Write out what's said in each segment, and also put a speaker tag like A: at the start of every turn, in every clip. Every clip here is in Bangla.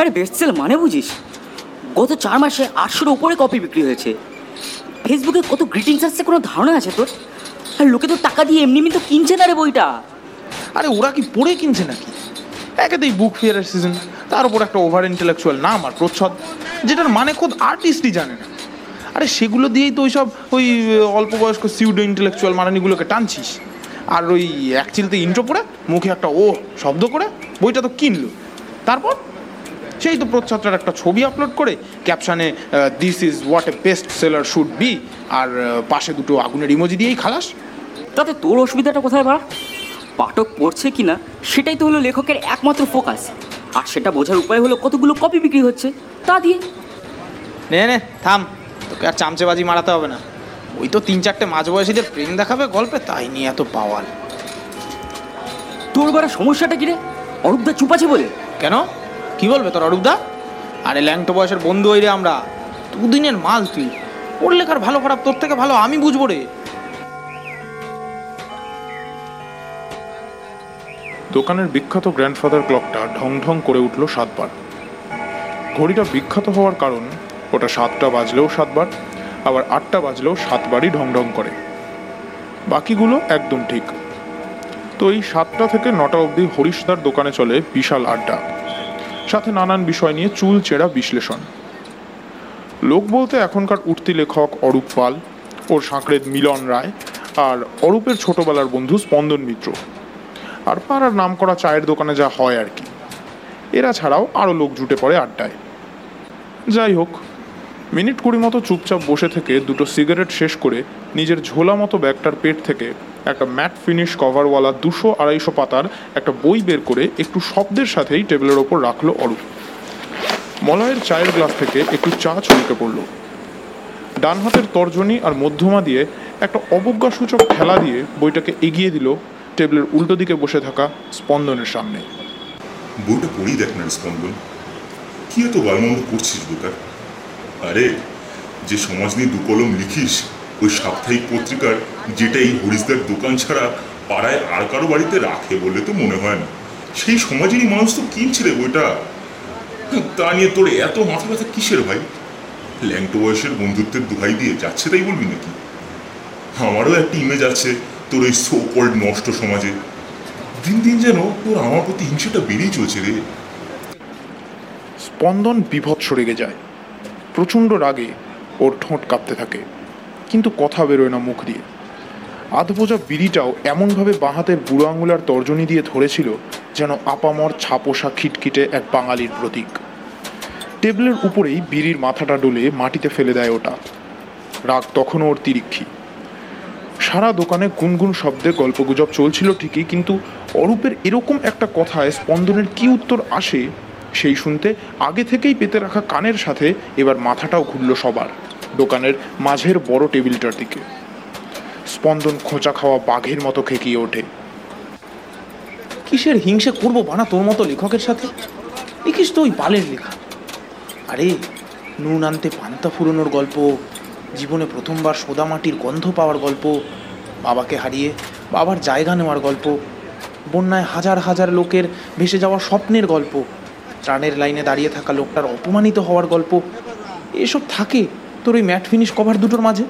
A: আরে বেস্ট সেল মানে বুঝিস? গত চার মাসে আটশোর উপরে কপি বিক্রি হয়েছে। ফেসবুকে কত গ্রিটিংস আসছে কোনো ধারণা আছে তোর? আর লোকে তো টাকা দিয়ে এমনি এমনি তো কিনছে না রে বইটা।
B: আরে ওরা কি পড়ে কিনছে নাকি? একেতেই বুক ফেয়ারের সিজন তার উপর একটা ওভার ইন্টেলেকচুয়াল নাম আর প্রচ্ছদ, যেটার মানে খোদ আর্টিস্টই জানে না। আরে সেগুলো দিয়েই তো ওই সব ওই অল্প বয়স্ক সিউডো ইন্টেলেকচুয়াল মারানিগুলোকে টানছিস। আর ওই এক চিলতে ইন্ট্রো পড়ে, মুখে একটা ও শব্দ করে, বইটা তো কিনলো। তারপর? সেই তো প্রচ্ছদটার একটা ছবি আপলোড করে ক্যাপশানে this is what a best seller should be আর পাশে দুটো আগুনের ইমোজি দিয়েই খালাস।
A: তাতে তোর অসুবিধাটা কোথায় বা পাঠক পড়ছে কি না সেটাই তো হলো লেখকের একমাত্র ফোকাস আর সেটা বোঝার উপায় হলো কতগুলো কপি বিক্রি হচ্ছে তা দিয়ে।
B: নে নে থাম তোকে আর চামচেবাজি মারাতে হবে না। ওই তো তিন চারটে মাঝবয়সীদের প্রেম দেখাবে গল্পে তাই নিয়ে এত পাওয়াল
A: তোর বড় সমস্যাটা কি রে? অরূপদা চুপ আছে বলে।
B: কেন? কি বলবে তোর অরূপদা? আরে ল্যাংটো বয়সের বন্ধু হই রে আমরা দুদিনের মাল তুই ওর লেখার ভালো খারাপ তোর থেকে ভালো আমি বুঝব রে।
C: দোকানের বিখ্যাত গ্র্যান্ডফাদার ক্লকটা ঢং ঢং করে উঠল সাতবার। ঘড়িটা বিখ্যাত হওয়ার কারণ, ওটা সাতটা বাজলেও সাতবার, আবার আটটা বাজলেও সাতবারই ঢং ঢং করে। বাকিগুলো একদম ঠিক। তো এই সাতটা থেকে নটা অবধি হরিশদার দোকানে চলে বিশাল আড্ডা। সাথে নানান বিষয় নিয়ে চুল চেরা বিশ্লেষণ। লোক বলতে এখনকার উঠতি লেখক অরূপ পাল, ওর সাঁকড়ের মিলন রায় আর অরূপের ছোটবেলার বন্ধু স্পন্দন মিত্র। আর পাড়ার নাম করা চায়ের দোকানে যা হয় আর কি। এরা ছাড়াও আরও লোক জুটে পড়ে আড্ডায়। যাই হোক, মিনিট কুড়ি মতো চুপচাপ বসে থেকে দুটো সিগারেট শেষ করে নিজের ঝোলা মতো ব্যাগটার পেট থেকে একটা ম্যাট ফিনিশ কভারওয়ালা দুশো আড়াইশো পাতার একটা বই বের করে একটু শব্দের সাথেই টেবিলের ওপর রাখল অরূপ। মলয়ের চায়ের গ্লাস থেকে একটু চা ছলকে পড়ল। ডান হাতের তর্জনী আর মধ্যমা দিয়ে একটা অবজ্ঞাসূচক ঠেলা দিয়ে বইটাকে এগিয়ে দিল টেবিলের উল্টো দিকে বসে থাকা স্পন্দনের সামনে।
D: বইটা পড়ি দেখ না স্পন্দন। কি এত গালমন্দ করছিস বেকার? আরে, যে সমাজ নিয়ে দু কলম লিখিস ওই সাপ্তাহিক পত্রিকার যেটা এই হরিশদার দোকান ছাড়া পাড়ায় আর কারও বাড়িতে রাখে বলে তো মনে হয় না। সেই সমাজেরই মানুষ তো কিনছে রে বইটা। তা নিয়ে তোর এত মাথা ব্যথা কিসের ভাই? ল্যাংটো বয়সের বন্ধুত্বের দোহাই দিয়ে যাচ্ছে তাই বলবি নাকি? আমারও একটা ইমেজ আছে তোর ওই সো কল্ড নষ্ট সমাজে। দিন দিন যেন তোর আমার প্রতি হিংসাটা বেড়েই চলছে রে।
C: স্পন্দন বিভৎস রেগে যায়। প্রচণ্ড রাগে ওর ঠোঁট কাঁপতে থাকে। কিন্তু কথা বেরোয় না মুখ দিয়ে। আধবোজা বিড়িটাও এমনভাবে বাঁহাতের বুড়ো আঙুলার তর্জনী দিয়ে ধরেছিল যেন আপামর ছাপোষা খিটখিটে এক বাঙালির প্রতীক। টেবিলের উপরেই বিড়ির মাথাটা ডলে মাটিতে ফেলে দেয় ওটা। রাগ তখনও ওর তিরিক্ষি। সারা দোকানে গুনগুন শব্দে গল্পগুজব চলছিল ঠিকই, কিন্তু অরূপের এরকম একটা কথায় স্পন্দনের কি উত্তর আসে, সেই শুনতে আগে থেকেই পেতে রাখা কানের সাথে এবার মাথাটাও ঘুরল সবার। দোকানের মাঝের বড় টেবিলটার দিকে। স্পন্দন খোঁচা খাওয়া বাঘের মতো খেকিয়ে ওঠে।
B: কিসের হিংসে করব বানা তোর মতো লেখকের সাথে? লিখিস তো ওই বালের লেখা। আরে, নুন আনতে পান্তা ফুরোনোর গল্প, জীবনে প্রথমবার সোদা মাটির গন্ধ পাওয়ার গল্প, বাবাকে হারিয়ে বাবার জায়গা নেওয়ার গল্প, বন্যায় হাজার হাজার লোকের ভেসে যাওয়া স্বপ্নের গল্প, ত্রাণের লাইনে দাঁড়িয়ে থাকা লোকটার অপমানিত হওয়ার গল্প, এসব থাকে। তোর ওই ম্যাট ফিনিশ কভার দুটোর মাঝে?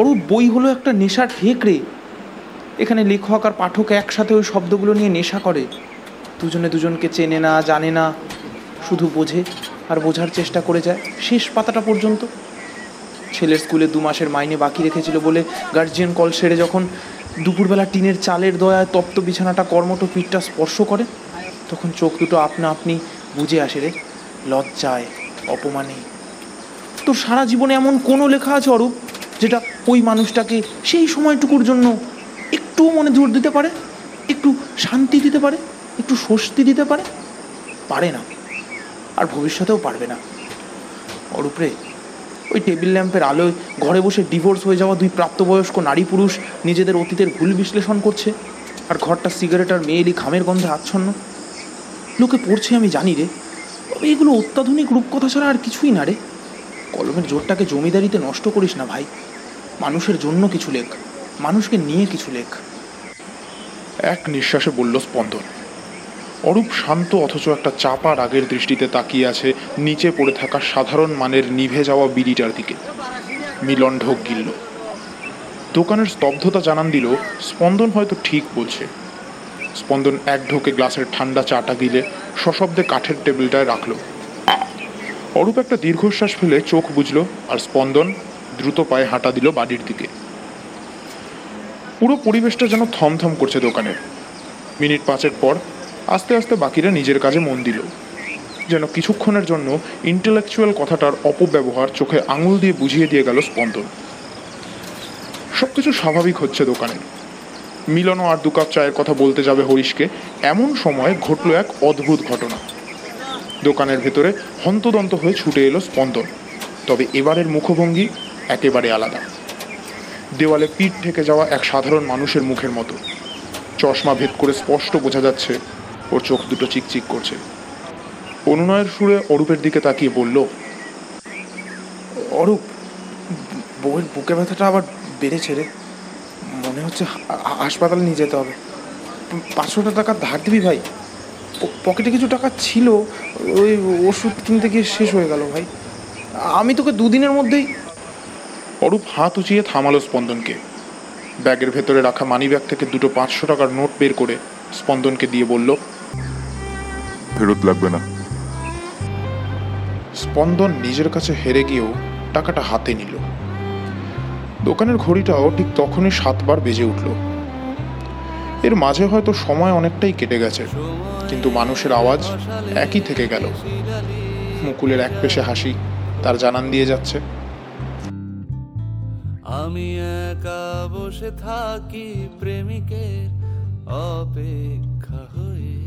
B: অরূপ বই হলো একটা নেশার ঠেক রে এখানে লেখক আর পাঠক একসাথে ওই শব্দগুলো নিয়ে নেশা করে। দুজনে দুজনকে চেনে না, জানে না, শুধু বোঝে আর বোঝার চেষ্টা করে যায় শেষ পাতাটা পর্যন্ত। ছেলের স্কুলে দু মাসের মাইনে বাকি রেখেছিল বলে গার্জিয়ান কল সেরে যখন দুপুরবেলা টিনের চালের দয়ায় তপ্ত বিছানাটা কর্মট পিঠটা স্পর্শ করে, তখন চোখ দুটো আপনা আপনি বুঝে আসে রে, লজ্জায়, অপমানে। তোর সারা জীবনে এমন কোনো লেখা আছে অরূপ যেটা ওই মানুষটাকে সেই সময়টুকুর জন্য একটু মনে জোর দিতে পারে? একটু শান্তি দিতে পারে? একটু স্বস্তি দিতে পারে? পারে না। আর ভবিষ্যতেও পারবে না। অরূপরে ওই টেবিল ল্যাম্পের আলোয় ঘরে বসে ডিভোর্স হয়ে যাওয়া দুই প্রাপ্তবয়স্ক নারী পুরুষ নিজেদের অতীতের ভুল বিশ্লেষণ করছে। আর ঘরটা সিগারেট আর মেয়েলি ঘামের গন্ধে আচ্ছন্ন। লোকে পড়ছে আমি জানি রে, তবে এগুলো অত্যাধুনিক রূপকথা ছাড়া আর কিছুই না রে। কলমের জোরটাকে জমিদারিতে নষ্ট করিস না ভাই। মানুষের জন্য কিছু লেখ, মানুষকে নিয়ে কিছু লেখ।
C: এক নিঃশ্বাসে বলল স্পন্দন। অরূপ শান্ত অথচ একটা চাপা রাগের দৃষ্টিতে তাকিয়ে আছে নিচে পড়ে থাকা সাধারণ মানের নিভে যাওয়া বিড়িটার দিকে। মিলন ঢোক গিলল। দোকানের স্তব্ধতা জানান দিল, স্পন্দন হয়তো ঠিক বলছে। স্পন্দন এক ঢোকে গ্লাসের ঠান্ডা চাটা গিলে সশব্দে কাঠের টেবিলটায় রাখল। অরূপ একটা দীর্ঘশ্বাস ফেলে চোখ বুঝলো আর স্পন্দন দ্রুত পায়ে হাঁটা দিল বাড়ির দিকে। পুরো পরিবেশটা যেন থমথম করছে দোকানের মিনিট পাঁচের পর আস্তে আস্তে বাকিরা নিজের কাজে মন দিল। যেন কিছুক্ষণের জন্য ইন্টেলেকচুয়াল কথাটার অপব্যবহার চোখে আঙুল দিয়ে বুঝিয়ে দিয়ে গেল স্পন্দন। সবকিছু স্বাভাবিক হচ্ছে দোকানে। মিলনও আর দু কাপ চায়ের কথা বলতে যাবে হরিশকে, এমন সময় ঘটল এক অদ্ভুত ঘটনা। দোকানের ভেতরে হন্তদন্ত হয়ে ছুটে এলো স্পন্দন। তবে এবারের মুখভঙ্গি একেবারে আলাদা। দেওয়ালে পিঠ থেকে যাওয়া এক সাধারণ মানুষের মুখের মতো। চশমা ভেদ করে স্পষ্ট বোঝা যাচ্ছে, ওর চোখ দুটো চিকচিক করছে। অনুনয়ের সুরে অরূপের দিকে তাকিয়ে বলল,
B: অরূপ, বউয়ের বুকে ব্যথাটা আবার বেড়েছে রে। মনে হচ্ছে হাসপাতালে নিয়ে যেতে হবে। পাঁচশোটা টাকা ধার দিবি ভাই? পকেটে কিছু টাকা ছিল ওই ওষুধ কিনতে গিয়ে শেষ হয়ে গেল ভাই। আমি তোকে দুদিনের মধ্যেই
C: অরূপ হাত উঁচিয়ে থামালো স্পন্দনকে। ব্যাগের ভেতরে রাখা মানিব্যাগ থেকে দুটো পাঁচশো টাকার নোট বের করে স্পন্দনকে দিয়ে বলল
D: ফেরত লাগবে না।
C: স্পন্দন নিজের কাছে হেরে গিয়েও টাকাটা হাতে নিল। দোকানের ঘড়িটাও ঠিক তখনই সাতবার বেজে উঠল। এর মাঝে হয়তো সময় অনেকটাই কেটে গেছে, কিন্তু মানুষের আওয়াজ একই থেকে গেল। মুকুলের এক পেশে হাসি, তার জানান দিয়ে যাচ্ছে।
E: আমি একা বসে থাকি প্রেমিকের অপেক্ষা হয়ে।